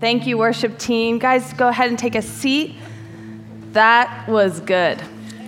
Thank you, worship team. Guys, go ahead and take a seat. That was good.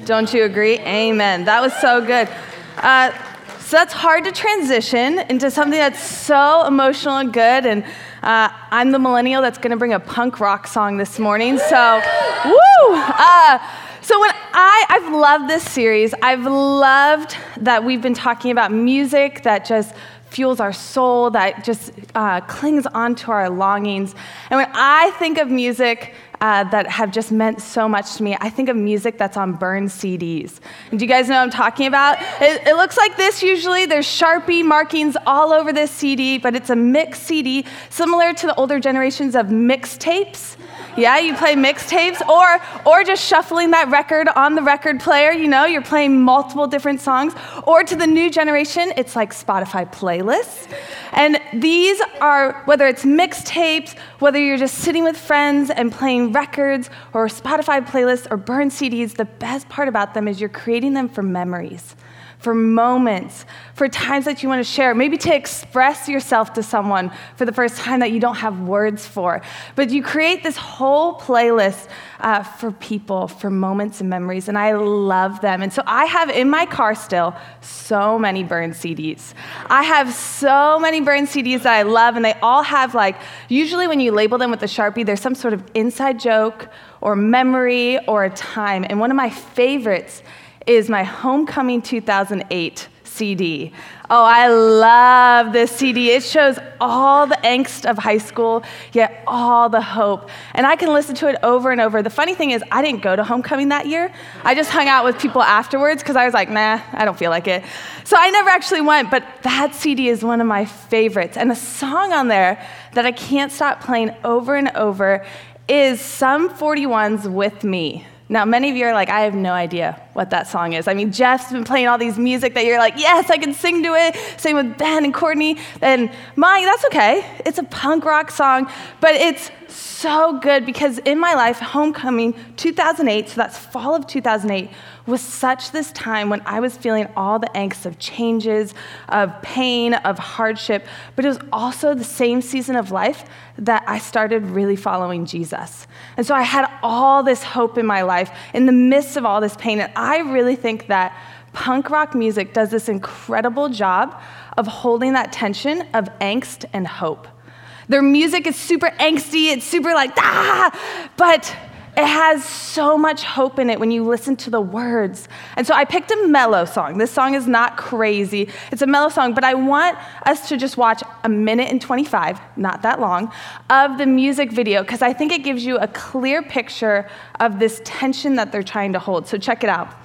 Don't you agree? Amen. That was so good. Uh, so that's hard to transition into something that's so emotional and good. And uh, I'm the millennial that's going to bring a punk rock song this morning. So, woo! Uh, so when I, I've loved this series, I've loved that we've been talking about music that just fuels our soul, that just uh, clings onto our longings. And when I think of music uh, that have just meant so much to me, I think of music that's on burned CDs. And do you guys know what I'm talking about? It, it looks like this usually. There's Sharpie markings all over this CD, but it's a mixed CD, similar to the older generations of mixtapes. Yeah, you play mixtapes or or just shuffling that record on the record player, you know, you're playing multiple different songs. Or to the new generation, it's like Spotify playlists. And these are whether it's mixtapes, whether you're just sitting with friends and playing records or Spotify playlists or burn CDs, the best part about them is you're creating them for memories for moments, for times that you want to share, maybe to express yourself to someone for the first time that you don't have words for. But you create this whole playlist uh, for people, for moments and memories, and I love them. And so I have in my car still so many burned CDs. I have so many burned CDs that I love, and they all have, like, usually when you label them with a Sharpie, there's some sort of inside joke or memory or a time. And one of my favorites is my Homecoming 2008 CD. Oh, I love this CD. It shows all the angst of high school, yet all the hope. And I can listen to it over and over. The funny thing is, I didn't go to homecoming that year. I just hung out with people afterwards because I was like, nah, I don't feel like it. So I never actually went, but that CD is one of my favorites. And a song on there that I can't stop playing over and over is Sum 41's With Me. Now, many of you are like, I have no idea what that song is. I mean, Jeff's been playing all these music that you're like, yes, I can sing to it. Same with Ben and Courtney. And Mike, that's okay. It's a punk rock song, but it's so good because in my life, Homecoming 2008, so that's fall of 2008, was such this time when I was feeling all the angst of changes, of pain, of hardship, but it was also the same season of life that I started really following Jesus. And so I had all this hope in my life in the midst of all this pain. And I really think that punk rock music does this incredible job of holding that tension of angst and hope. Their music is super angsty, it's super like, ah, but it has so much hope in it when you listen to the words. And so I picked a mellow song. This song is not crazy, it's a mellow song, but I want us to just watch a minute and 25, not that long, of the music video because I think it gives you a clear picture of this tension that they're trying to hold. So check it out.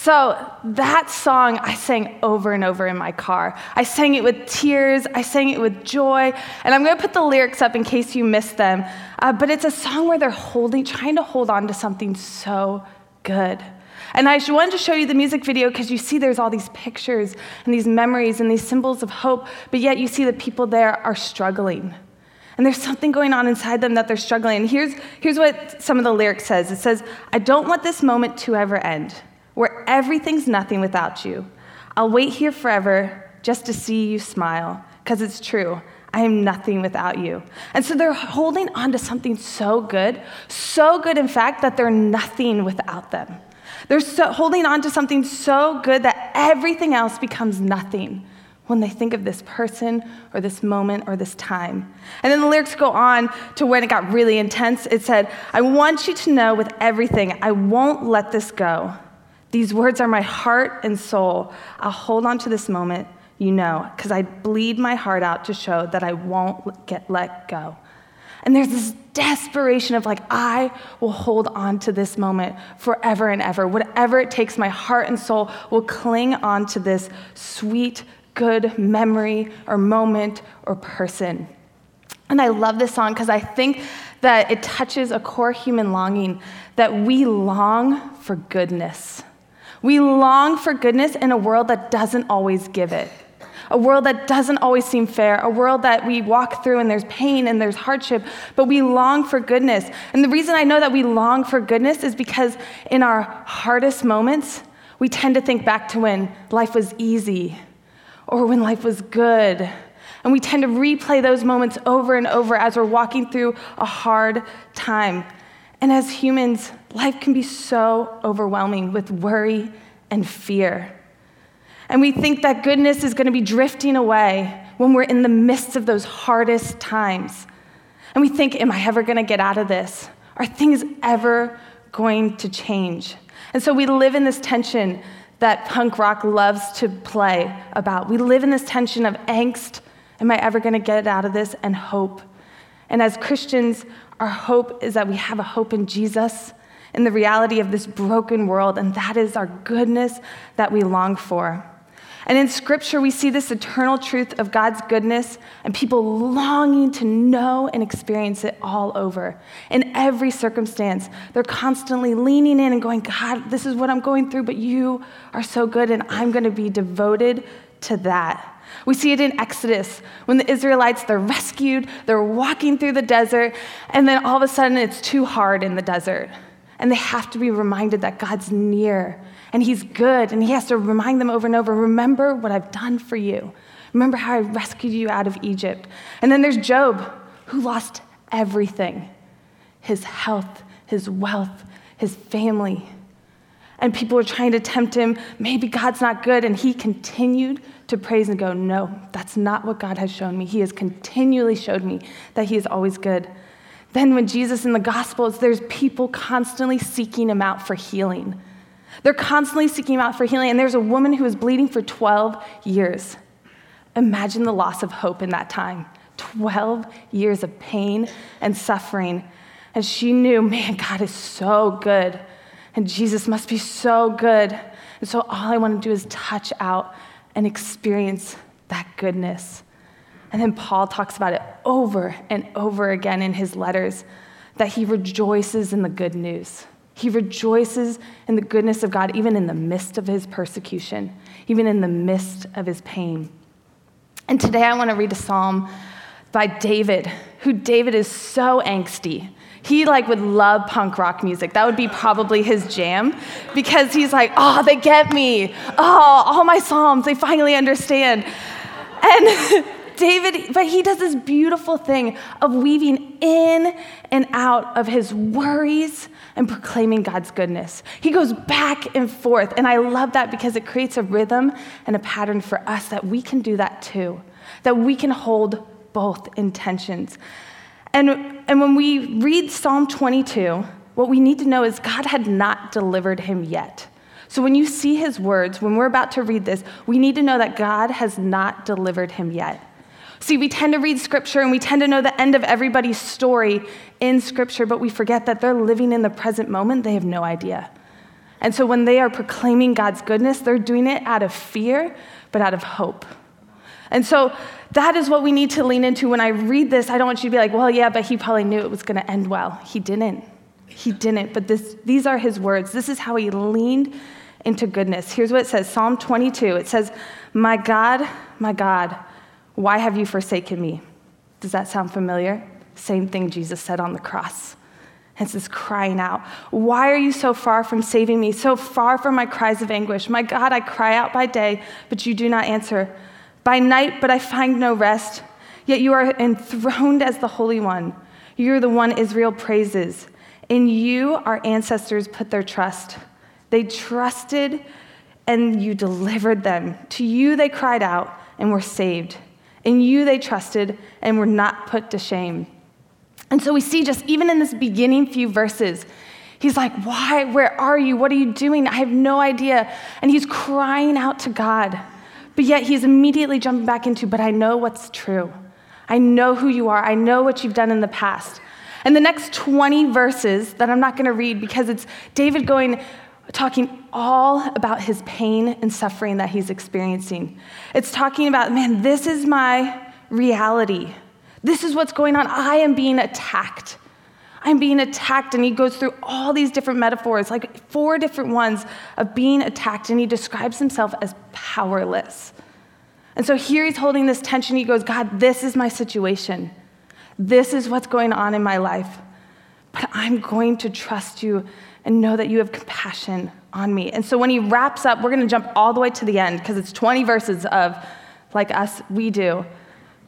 So that song I sang over and over in my car. I sang it with tears, I sang it with joy, and I'm going to put the lyrics up in case you missed them. Uh, but it's a song where they're holding, trying to hold on to something so good. And I wanted to show you the music video because you see there's all these pictures and these memories and these symbols of hope, but yet you see the people there are struggling. And there's something going on inside them that they're struggling. And here's, here's what some of the lyrics says. It says, I don't want this moment to ever end everything's nothing without you. I'll wait here forever just to see you smile, because it's true. I am nothing without you. And so they're holding on to something so good, so good, in fact, that they're nothing without them. They're so, holding on to something so good that everything else becomes nothing when they think of this person or this moment or this time. And then the lyrics go on to when it got really intense. It said, I want you to know with everything, I won't let this go. These words are my heart and soul. I'll hold on to this moment, you know, because I bleed my heart out to show that I won't get let go. And there's this desperation of like, I will hold on to this moment forever and ever. Whatever it takes, my heart and soul will cling on to this sweet, good memory or moment or person. And I love this song because I think that it touches a core human longing that we long for goodness. We long for goodness in a world that doesn't always give it. A world that doesn't always seem fair, a world that we walk through and there's pain and there's hardship, but we long for goodness. And the reason I know that we long for goodness is because in our hardest moments, we tend to think back to when life was easy or when life was good. And we tend to replay those moments over and over as we're walking through a hard time. And as humans, life can be so overwhelming with worry and fear. And we think that goodness is going to be drifting away when we're in the midst of those hardest times. And we think, Am I ever going to get out of this? Are things ever going to change? And so we live in this tension that punk rock loves to play about. We live in this tension of angst Am I ever going to get out of this? And hope. And as Christians, our hope is that we have a hope in Jesus, in the reality of this broken world, and that is our goodness that we long for. And in Scripture, we see this eternal truth of God's goodness and people longing to know and experience it all over. In every circumstance, they're constantly leaning in and going, God, this is what I'm going through, but you are so good, and I'm going to be devoted to that. We see it in Exodus when the Israelites, they're rescued, they're walking through the desert, and then all of a sudden it's too hard in the desert. And they have to be reminded that God's near and He's good, and He has to remind them over and over remember what I've done for you. Remember how I rescued you out of Egypt. And then there's Job, who lost everything his health, his wealth, his family. And people were trying to tempt him. Maybe God's not good. And he continued to praise and go, No, that's not what God has shown me. He has continually showed me that He is always good. Then, when Jesus in the Gospels, there's people constantly seeking Him out for healing. They're constantly seeking Him out for healing. And there's a woman who was bleeding for 12 years. Imagine the loss of hope in that time 12 years of pain and suffering. And she knew, man, God is so good. And Jesus must be so good. And so all I want to do is touch out and experience that goodness. And then Paul talks about it over and over again in his letters that he rejoices in the good news. He rejoices in the goodness of God, even in the midst of his persecution, even in the midst of his pain. And today I want to read a psalm by David, who David is so angsty he like would love punk rock music. That would be probably his jam because he's like, oh, they get me. Oh, all my psalms, they finally understand. And David, but he does this beautiful thing of weaving in and out of his worries and proclaiming God's goodness. He goes back and forth. And I love that because it creates a rhythm and a pattern for us that we can do that too, that we can hold both intentions. And, and when we read Psalm 22, what we need to know is God had not delivered him yet. So when you see his words, when we're about to read this, we need to know that God has not delivered him yet. See, we tend to read scripture and we tend to know the end of everybody's story in scripture, but we forget that they're living in the present moment. They have no idea. And so when they are proclaiming God's goodness, they're doing it out of fear, but out of hope. And so that is what we need to lean into. When I read this, I don't want you to be like, well, yeah, but he probably knew it was going to end well. He didn't. He didn't. But this, these are his words. This is how he leaned into goodness. Here's what it says Psalm 22. It says, My God, my God, why have you forsaken me? Does that sound familiar? Same thing Jesus said on the cross. It's this crying out. Why are you so far from saving me, so far from my cries of anguish? My God, I cry out by day, but you do not answer by night, but I find no rest. Yet you are enthroned as the Holy One. You are the one Israel praises. In you, our ancestors put their trust. They trusted and you delivered them. To you, they cried out and were saved. In you, they trusted and were not put to shame. And so we see just even in this beginning few verses, he's like, Why? Where are you? What are you doing? I have no idea. And he's crying out to God. But yet he's immediately jumping back into, but I know what's true. I know who you are. I know what you've done in the past. And the next 20 verses that I'm not going to read because it's David going, talking all about his pain and suffering that he's experiencing. It's talking about, man, this is my reality. This is what's going on. I am being attacked. I'm being attacked. And he goes through all these different metaphors, like four different ones of being attacked. And he describes himself as powerless. And so here he's holding this tension. He goes, God, this is my situation. This is what's going on in my life. But I'm going to trust you and know that you have compassion on me. And so when he wraps up, we're going to jump all the way to the end because it's 20 verses of, like us, we do.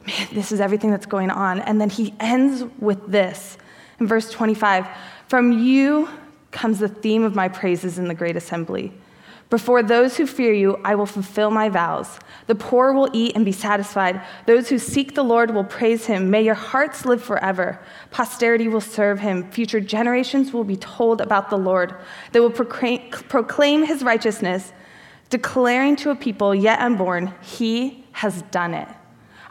man, this is everything that's going on. And then he ends with this in verse 25 From you comes the theme of my praises in the great assembly. Before those who fear you, I will fulfill my vows. The poor will eat and be satisfied. Those who seek the Lord will praise him. May your hearts live forever. Posterity will serve him. Future generations will be told about the Lord. They will proclaim his righteousness, declaring to a people yet unborn, He has done it.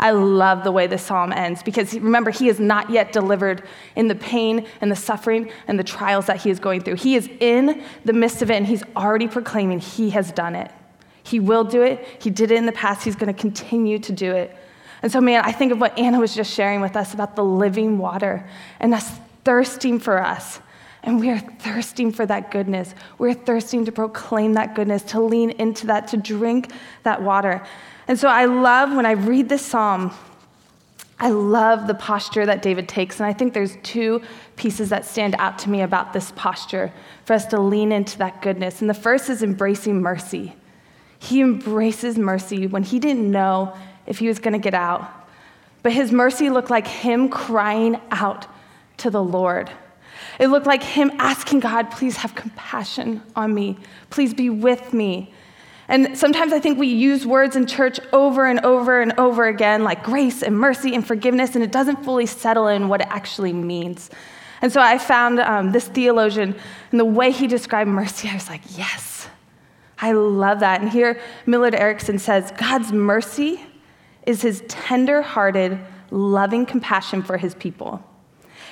I love the way this psalm ends because remember, he is not yet delivered in the pain and the suffering and the trials that he is going through. He is in the midst of it and he's already proclaiming he has done it. He will do it. He did it in the past. He's going to continue to do it. And so, man, I think of what Anna was just sharing with us about the living water and us thirsting for us. And we are thirsting for that goodness. We're thirsting to proclaim that goodness, to lean into that, to drink that water. And so I love when I read this psalm, I love the posture that David takes. And I think there's two pieces that stand out to me about this posture for us to lean into that goodness. And the first is embracing mercy. He embraces mercy when he didn't know if he was going to get out. But his mercy looked like him crying out to the Lord. It looked like him asking God, please have compassion on me. Please be with me. And sometimes I think we use words in church over and over and over again, like grace and mercy and forgiveness, and it doesn't fully settle in what it actually means. And so I found um, this theologian, and the way he described mercy, I was like, yes, I love that. And here, Millard Erickson says God's mercy is his tender hearted, loving compassion for his people.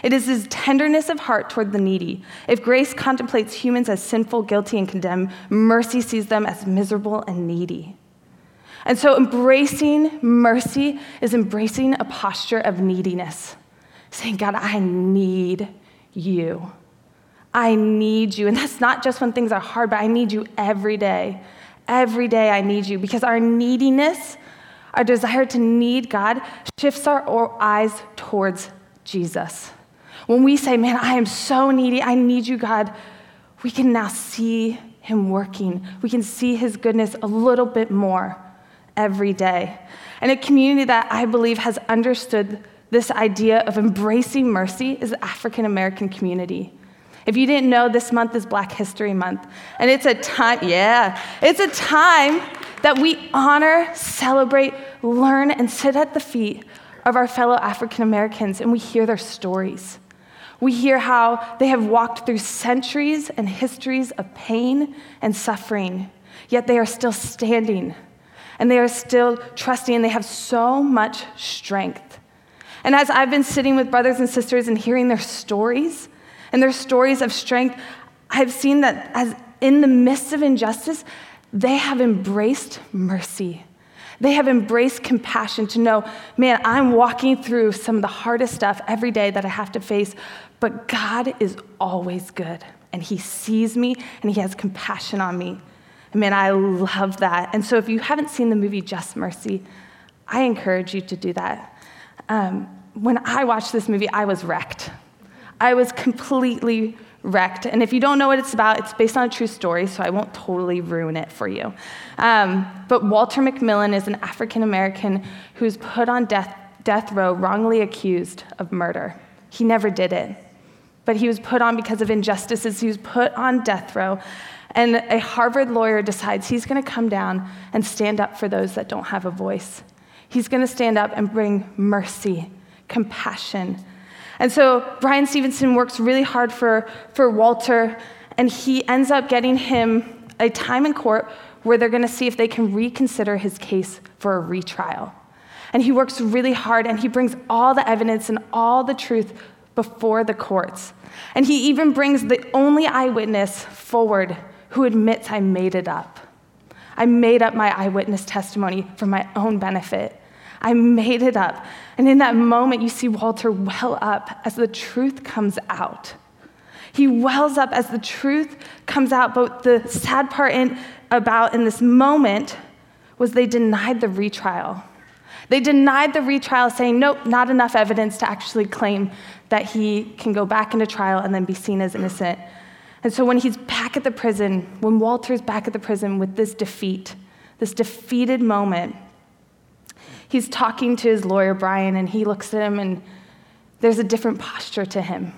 It is his tenderness of heart toward the needy. If grace contemplates humans as sinful, guilty, and condemned, mercy sees them as miserable and needy. And so, embracing mercy is embracing a posture of neediness, saying, God, I need you. I need you. And that's not just when things are hard, but I need you every day. Every day I need you because our neediness, our desire to need God, shifts our eyes towards Jesus. When we say, Man, I am so needy, I need you, God, we can now see Him working. We can see His goodness a little bit more every day. And a community that I believe has understood this idea of embracing mercy is the African American community. If you didn't know, this month is Black History Month. And it's a time, yeah, it's a time that we honor, celebrate, learn, and sit at the feet of our fellow African Americans and we hear their stories. We hear how they have walked through centuries and histories of pain and suffering, yet they are still standing and they are still trusting and they have so much strength. And as I've been sitting with brothers and sisters and hearing their stories and their stories of strength, I've seen that as in the midst of injustice, they have embraced mercy. They have embraced compassion to know, man, I'm walking through some of the hardest stuff every day that I have to face, but God is always good, and He sees me, and He has compassion on me. And man, I love that. And so if you haven't seen the movie Just Mercy, I encourage you to do that. Um, when I watched this movie, I was wrecked. I was completely wrecked. And if you don't know what it's about, it's based on a true story, so I won't totally ruin it for you. Um, but Walter McMillian is an African American who's put on death, death row wrongly accused of murder. He never did it but he was put on because of injustices. He was put on death row. And a Harvard lawyer decides he's going to come down and stand up for those that don't have a voice. He's going to stand up and bring mercy, compassion. And so Bryan Stevenson works really hard for, for Walter, and he ends up getting him a time in court where they're going to see if they can reconsider his case for a retrial. And he works really hard and he brings all the evidence and all the truth before the courts. And he even brings the only eyewitness forward who admits I made it up. I made up my eyewitness testimony for my own benefit. I made it up. And in that moment, you see Walter well up as the truth comes out. He wells up as the truth comes out. But the sad part in, about in this moment was they denied the retrial. They denied the retrial, saying, nope, not enough evidence to actually claim that he can go back into trial and then be seen as innocent. And so when he's back at the prison, when Walter's back at the prison with this defeat, this defeated moment, he's talking to his lawyer, Brian, and he looks at him and there's a different posture to him.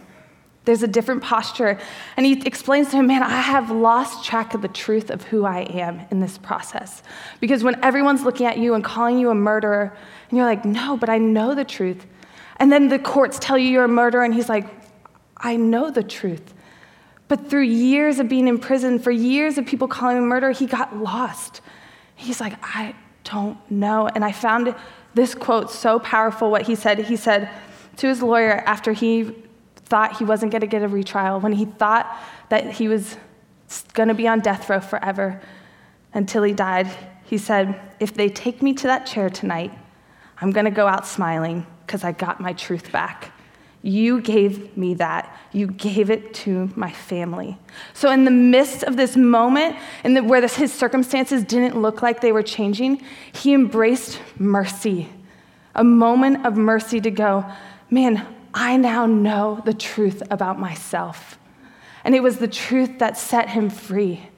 There's a different posture. And he explains to him, Man, I have lost track of the truth of who I am in this process. Because when everyone's looking at you and calling you a murderer, and you're like, No, but I know the truth. And then the courts tell you you're a murderer, and he's like, I know the truth. But through years of being in prison, for years of people calling him a murderer, he got lost. He's like, I don't know. And I found this quote so powerful what he said. He said to his lawyer after he thought he wasn't going to get a retrial, when he thought that he was going to be on death row forever until he died, he said, If they take me to that chair tonight, I'm going to go out smiling because I got my truth back. You gave me that. You gave it to my family. So, in the midst of this moment, in the, where this, his circumstances didn't look like they were changing, he embraced mercy, a moment of mercy to go, man, I now know the truth about myself. And it was the truth that set him free,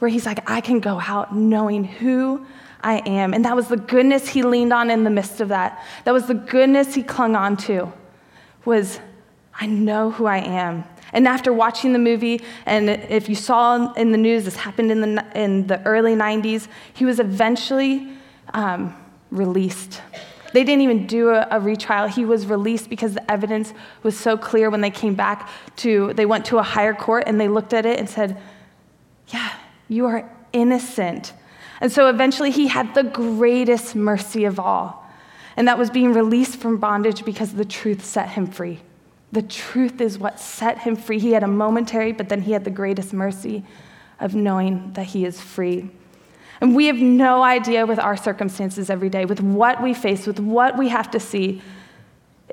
where he's like, I can go out knowing who I am. And that was the goodness he leaned on in the midst of that. That was the goodness he clung on to was I know who I am. And after watching the movie, and if you saw in the news, this happened in the, in the early 90s, he was eventually um, released. They didn't even do a, a, retrial. He was released because the evidence was so clear when they came back to, they went to a higher court and they looked at it and said, Yeah, you are innocent. And so eventually he had the greatest mercy of all and that was being released from bondage because the truth set him free. The truth is what set him free. He had a momentary, but then he had the greatest mercy of knowing that he is free. And we have no idea with our circumstances every day, with what we face, with what we have to see,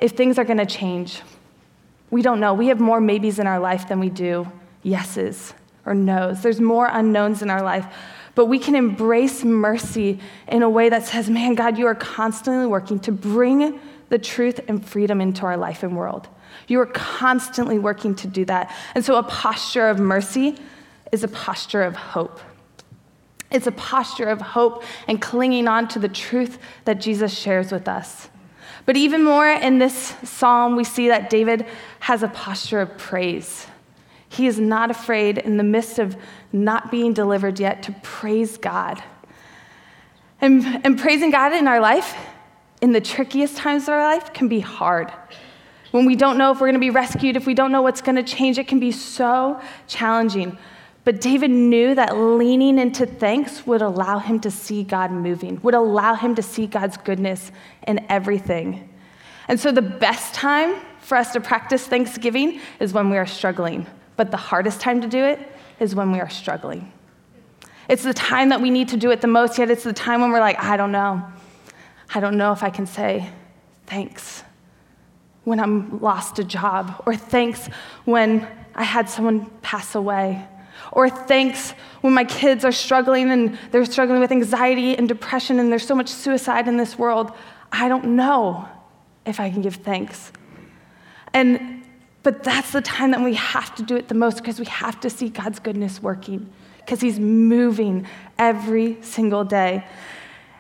if things are going to change. We don't know. We have more maybes in our life than we do yeses or nos. There's more unknowns in our life but we can embrace mercy in a way that says, man, God, you are constantly working to bring the truth and freedom into our life and world. You are constantly working to do that. And so a posture of mercy is a posture of hope. It's a posture of hope and clinging on to the truth that Jesus shares with us. But even more in this psalm, we see that David has a posture of praise. He is not afraid in the midst of not being delivered yet to praise God. And, and praising God in our life, in the trickiest times of our life, can be hard. When we don't know if we're going to be rescued, if we don't know what's going to change, it can be so challenging. But David knew that leaning into thanks would allow him to see God moving, would allow him to see God's goodness in everything. And so the best time for us to practice thanksgiving is when we are struggling. But the hardest time to do it is when we are struggling. It's the time that we need to do it the most, yet it's the time when we're like, I don't know. I don't know if I can say thanks when I'm lost a job, or thanks when I had someone pass away, or thanks when my kids are struggling and they're struggling with anxiety and depression and there's so much suicide in this world. I don't know if I can give thanks. And but that's the time that we have to do it the most because we have to see God's goodness working because He's moving every single day.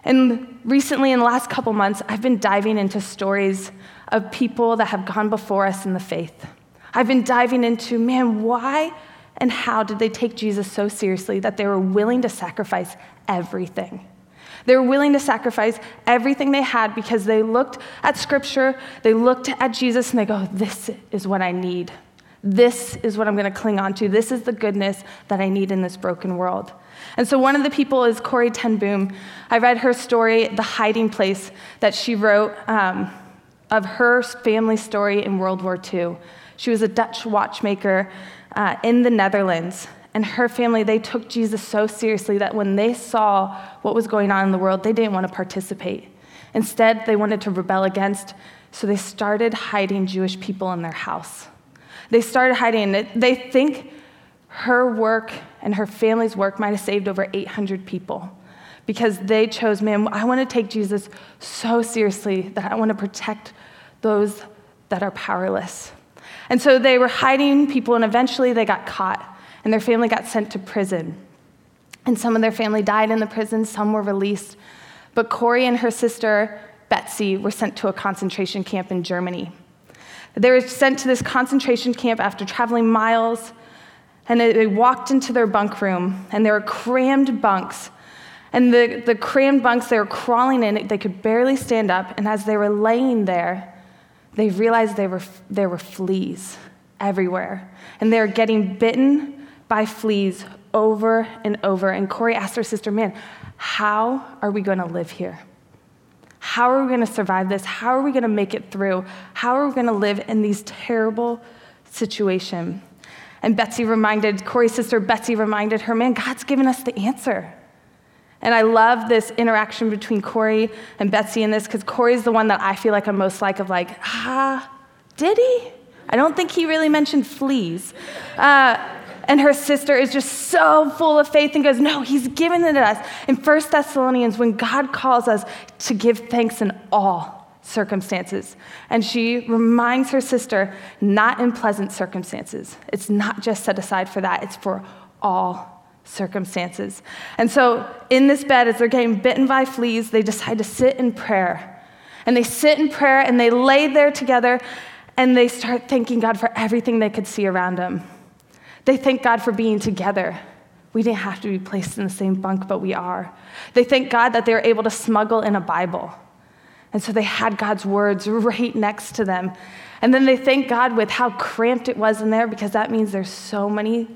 And recently, in the last couple months, I've been diving into stories of people that have gone before us in the faith. I've been diving into, man, why and how did they take Jesus so seriously that they were willing to sacrifice everything? They were willing to sacrifice everything they had because they looked at Scripture, they looked at Jesus, and they go, This is what I need. This is what I'm going to cling on to. This is the goodness that I need in this broken world. And so one of the people is Corrie ten Boom. I read her story, The Hiding Place, that she wrote um, of her family story in World War II. She was a Dutch watchmaker uh, in the Netherlands and her family, they took Jesus so seriously that when they saw what was going on in the world, they didn't want to participate. Instead, they wanted to rebel against, so they started hiding Jewish people in their house. They started hiding it. They think her work and her family's work might have saved over 800 people because they chose, man, I want to take Jesus so seriously that I want to protect those that are powerless. And so they were hiding people, and eventually they got caught and their family got sent to prison. And some of their family died in the prison, some were released. But Corrie and her sister Betsy were sent to a concentration camp in Germany. They were sent to this concentration camp after traveling miles, and they walked into their bunk room, and there were crammed bunks. And the, the crammed bunks they were crawling in, they could barely stand up, and as they were laying there, they realized they were, there were fleas everywhere. And they were getting bitten by fleas over and over. And Corrie asked her sister, Man, how are we going to live here? How are we going to survive this? How are we going to make it through? How are we going to live in these terrible situations? And Betsy reminded, Corrie's sister Betsy reminded her, man, God's given us the answer. And I love this interaction between Corrie and Betsy in this because Corrie's the one that I feel like I'm most like, of like, ah, did he? I don't think he really mentioned fleas. Uh, and her sister is just so full of faith and goes, No, he's given it to us. In 1 Thessalonians, when God calls us to give thanks in all circumstances. And she reminds her sister, not in pleasant circumstances. It's not just set aside for that, it's for all circumstances. And so, in this bed, as they're getting bitten by fleas, they decide to sit in prayer. And they sit in prayer and they lay there together and they start thanking God for everything they could see around them. They thank God for being together. We didn't have to be placed in the same bunk, but we are. They thank God that they were able to smuggle in a Bible. And so they had God's words right next to them. And then they thank God with how cramped it was in there because that means there's so many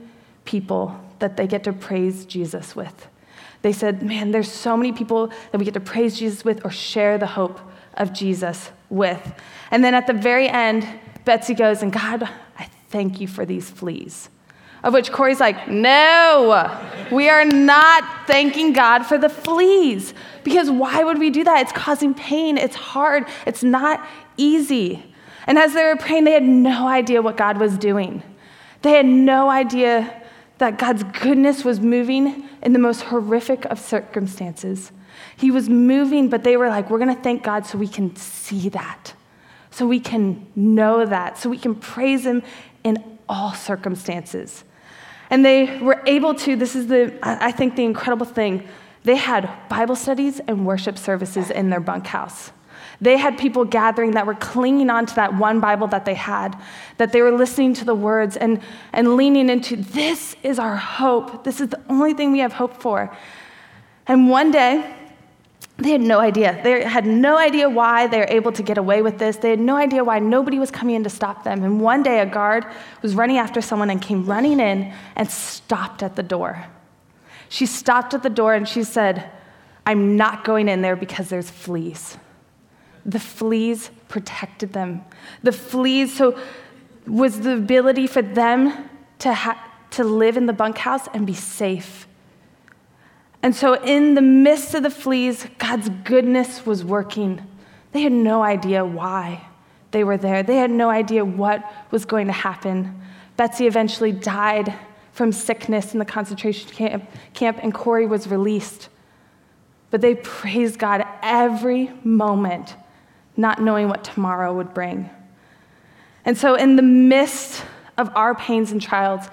people that they get to praise Jesus with. They said, Man, there's so many people that we get to praise Jesus with or share the hope of Jesus with. And then at the very end, Betsy goes, And God, I thank you for these fleas. Of which Corrie's like, no, we are not thanking God for the fleas. Because why would we do that? It's causing pain, it's hard, it's not easy. And as they were praying, they had no idea what God was doing. They had no idea that God's goodness was moving in the most horrific of circumstances. He was moving, but they were like, we're going to thank God so we can see that, so we can know that, so we can praise Him in all circumstances. And they were able to, this is the, I think, the incredible thing. They had Bible studies and worship services in their bunkhouse. They had people gathering that were clinging on to that one Bible that they had, that they were listening to the words and, and leaning into this is our hope. This is the only thing we have hope for. And one day, they had no idea. They had no idea why they were able to get away with this. They had no idea why nobody was coming in to stop them. And one day, a guard was running after someone and came running in and stopped at the door. She stopped at the door and she said, I'm not going in there because there's fleas. The fleas protected them. The fleas, so was the ability for them to, ha- to live in the bunkhouse and be safe and so, in the midst of the fleas, God's goodness was working. They had no idea why they were there, they had no idea what was going to happen. Betsy eventually died from sickness in the concentration camp, camp and Corrie was released. But they praised God every moment, not knowing what tomorrow would bring. And so, in the midst of our pains and trials,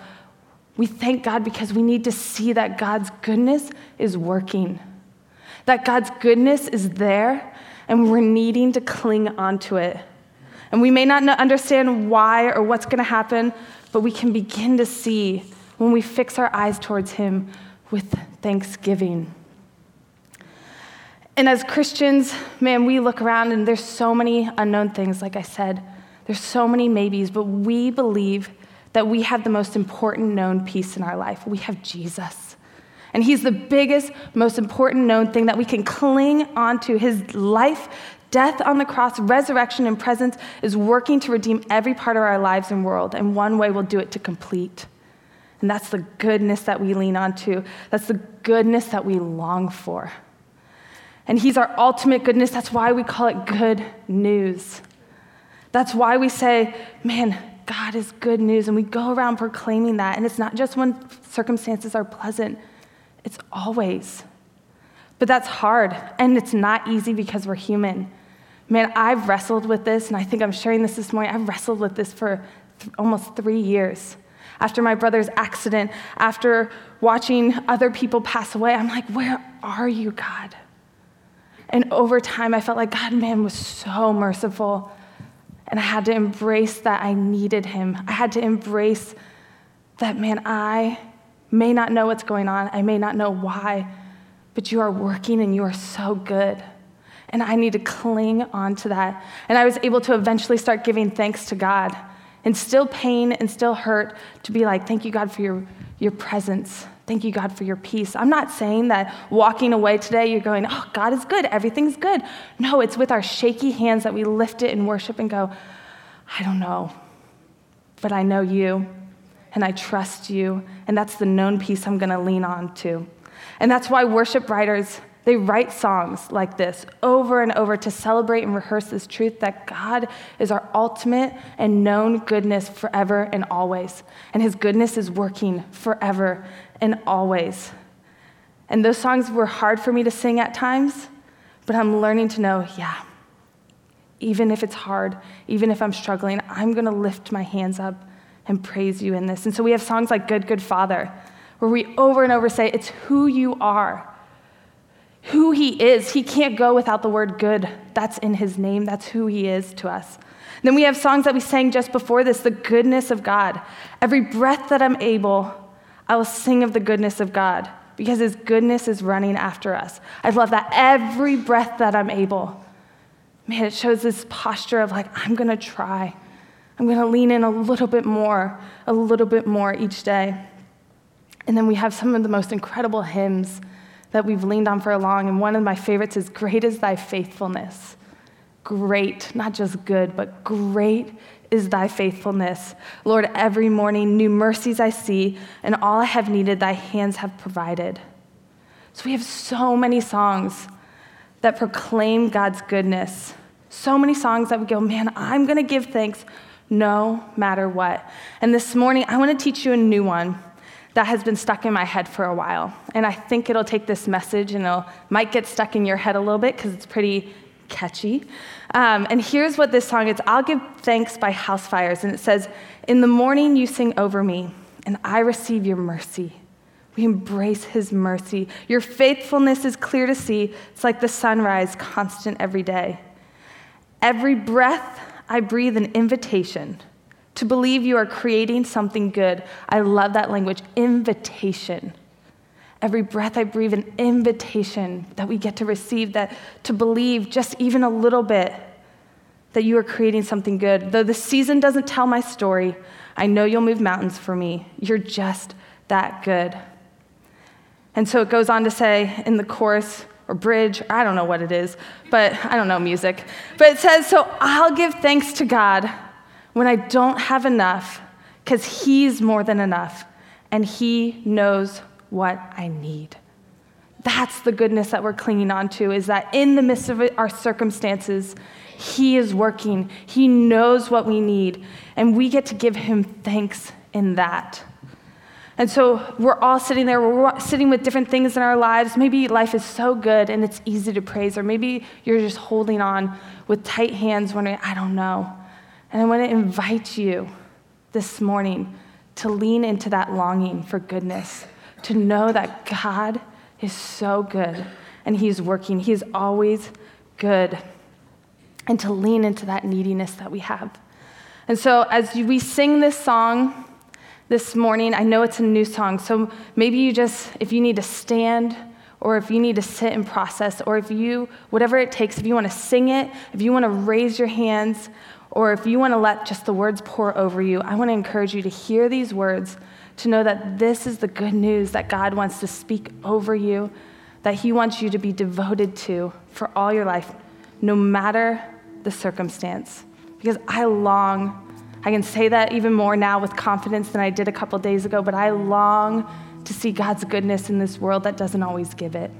we thank God because we need to see that God's goodness is working, that God's goodness is there, and we're needing to cling onto it. And we may not understand why or what's going to happen, but we can begin to see when we fix our eyes towards Him with thanksgiving. And as Christians, man, we look around and there's so many unknown things, like I said. There's so many maybes, but we believe that we have the most important known peace in our life. We have Jesus. And he's the biggest, most important known thing that we can cling onto. His life, death on the cross, resurrection, and presence is working to redeem every part of our lives and world. And one way we'll do it to complete. And that's the goodness that we lean onto. That's the goodness that we long for. And he's our ultimate goodness. That's why we call it good news. That's why we say, man, God is good news, and we go around proclaiming that. And it's not just when circumstances are pleasant, it's always. But that's hard, and it's not easy because we're human. Man, I've wrestled with this, and I think I'm sharing this this morning. I've wrestled with this for th- almost three years. After my brother's accident, after watching other people pass away, I'm like, where are you, God? And over time, I felt like God, man, was so merciful. And I had to embrace that I needed him. I had to embrace that, man, I may not know what's going on. I may not know why, but you are working and you are so good. And I need to cling on to that. And I was able to eventually start giving thanks to God and still pain and still hurt to be like, thank you, God, for your, your presence. Thank you, God, for your peace. I'm not saying that walking away today, you're going, oh, God is good, everything's good. No, it's with our shaky hands that we lift it in worship and go, I don't know, but I know you and I trust you, and that's the known peace I'm gonna lean on to. And that's why worship writers they write songs like this over and over to celebrate and rehearse this truth that God is our ultimate and known goodness forever and always. And his goodness is working forever and always. And those songs were hard for me to sing at times, but I'm learning to know, yeah, even if it's hard, even if I'm struggling, I'm going to lift my hands up and praise you in this. And so we have songs like Good, Good Father, where we over and over say, It's who you are who he is. He can't go without the word good. That's in his name, that's who he is to us. Then we have songs that we sang just before this the goodness of God. Every breath that I'm able, I will sing of the goodness of God because his goodness is running after us. I love that every breath that I'm able. Man, it shows this posture of like, I'm gonna try. I'm gonna lean in a little bit more, a little bit more each day. And then we have some of the most incredible hymns that we've leaned on for a long, and one of my favorites is Great is Thy Faithfulness. Great, not just good, but great is thy faithfulness. Lord, every morning new mercies I see, and all I have needed, thy hands have provided. So we have so many songs that proclaim God's goodness. So many songs that we go, man, I'm going to give thanks no matter what. And this morning, I want to teach you a new one that has been stuck in my head for a while. And I think it'll take this message and it might get stuck in your head a little bit because it's pretty catchy. Um, and here's what this song is I'll Give Thanks by Housefires. And it says, In the morning you sing over me, and I receive your mercy. We embrace his mercy. Your faithfulness is clear to see. It's like the sunrise, constant every day. Every breath I breathe an invitation to believe you are creating something good. I love that language invitation. Every breath I breathe, an invitation that we get to receive, that to believe just even a little bit that you are creating something good. Though the season doesn't tell my story, I know you'll move mountains for me. You're just that good. And so it goes on to say in the chorus, or bridge, I don't know what it is, but I don't know music. But it says, So I'll give thanks to God when I don't have enough, because He's more than enough, and He knows what I need. That's the goodness that we're clinging on to, is that in the midst of our circumstances, He is working. He knows what we need, and we get to give Him thanks in that. And so we're all sitting there, we're sitting with different things in our lives. Maybe life is so good and it's easy to praise, or maybe you're just holding on with tight hands, wondering, I don't know. And I want to invite you this morning to lean into that longing for goodness, to know that God is so good and He's working. He's always good. And to lean into that neediness that we have. And so, as we sing this song this morning, I know it's a new song. So maybe you just, if you need to stand, or if you need to sit and process, or if you, whatever it takes, if you want to sing it, if you want to raise your hands, or if you want to let just the words pour over you, I want to encourage you to hear these words, to know that this is the good news that God wants to speak over you, that He wants you to be devoted to for all your life, no matter the circumstance. Because I long, I can say that even more now with confidence than I did a couple days ago, but I long to see God's goodness in this world that doesn't always give it.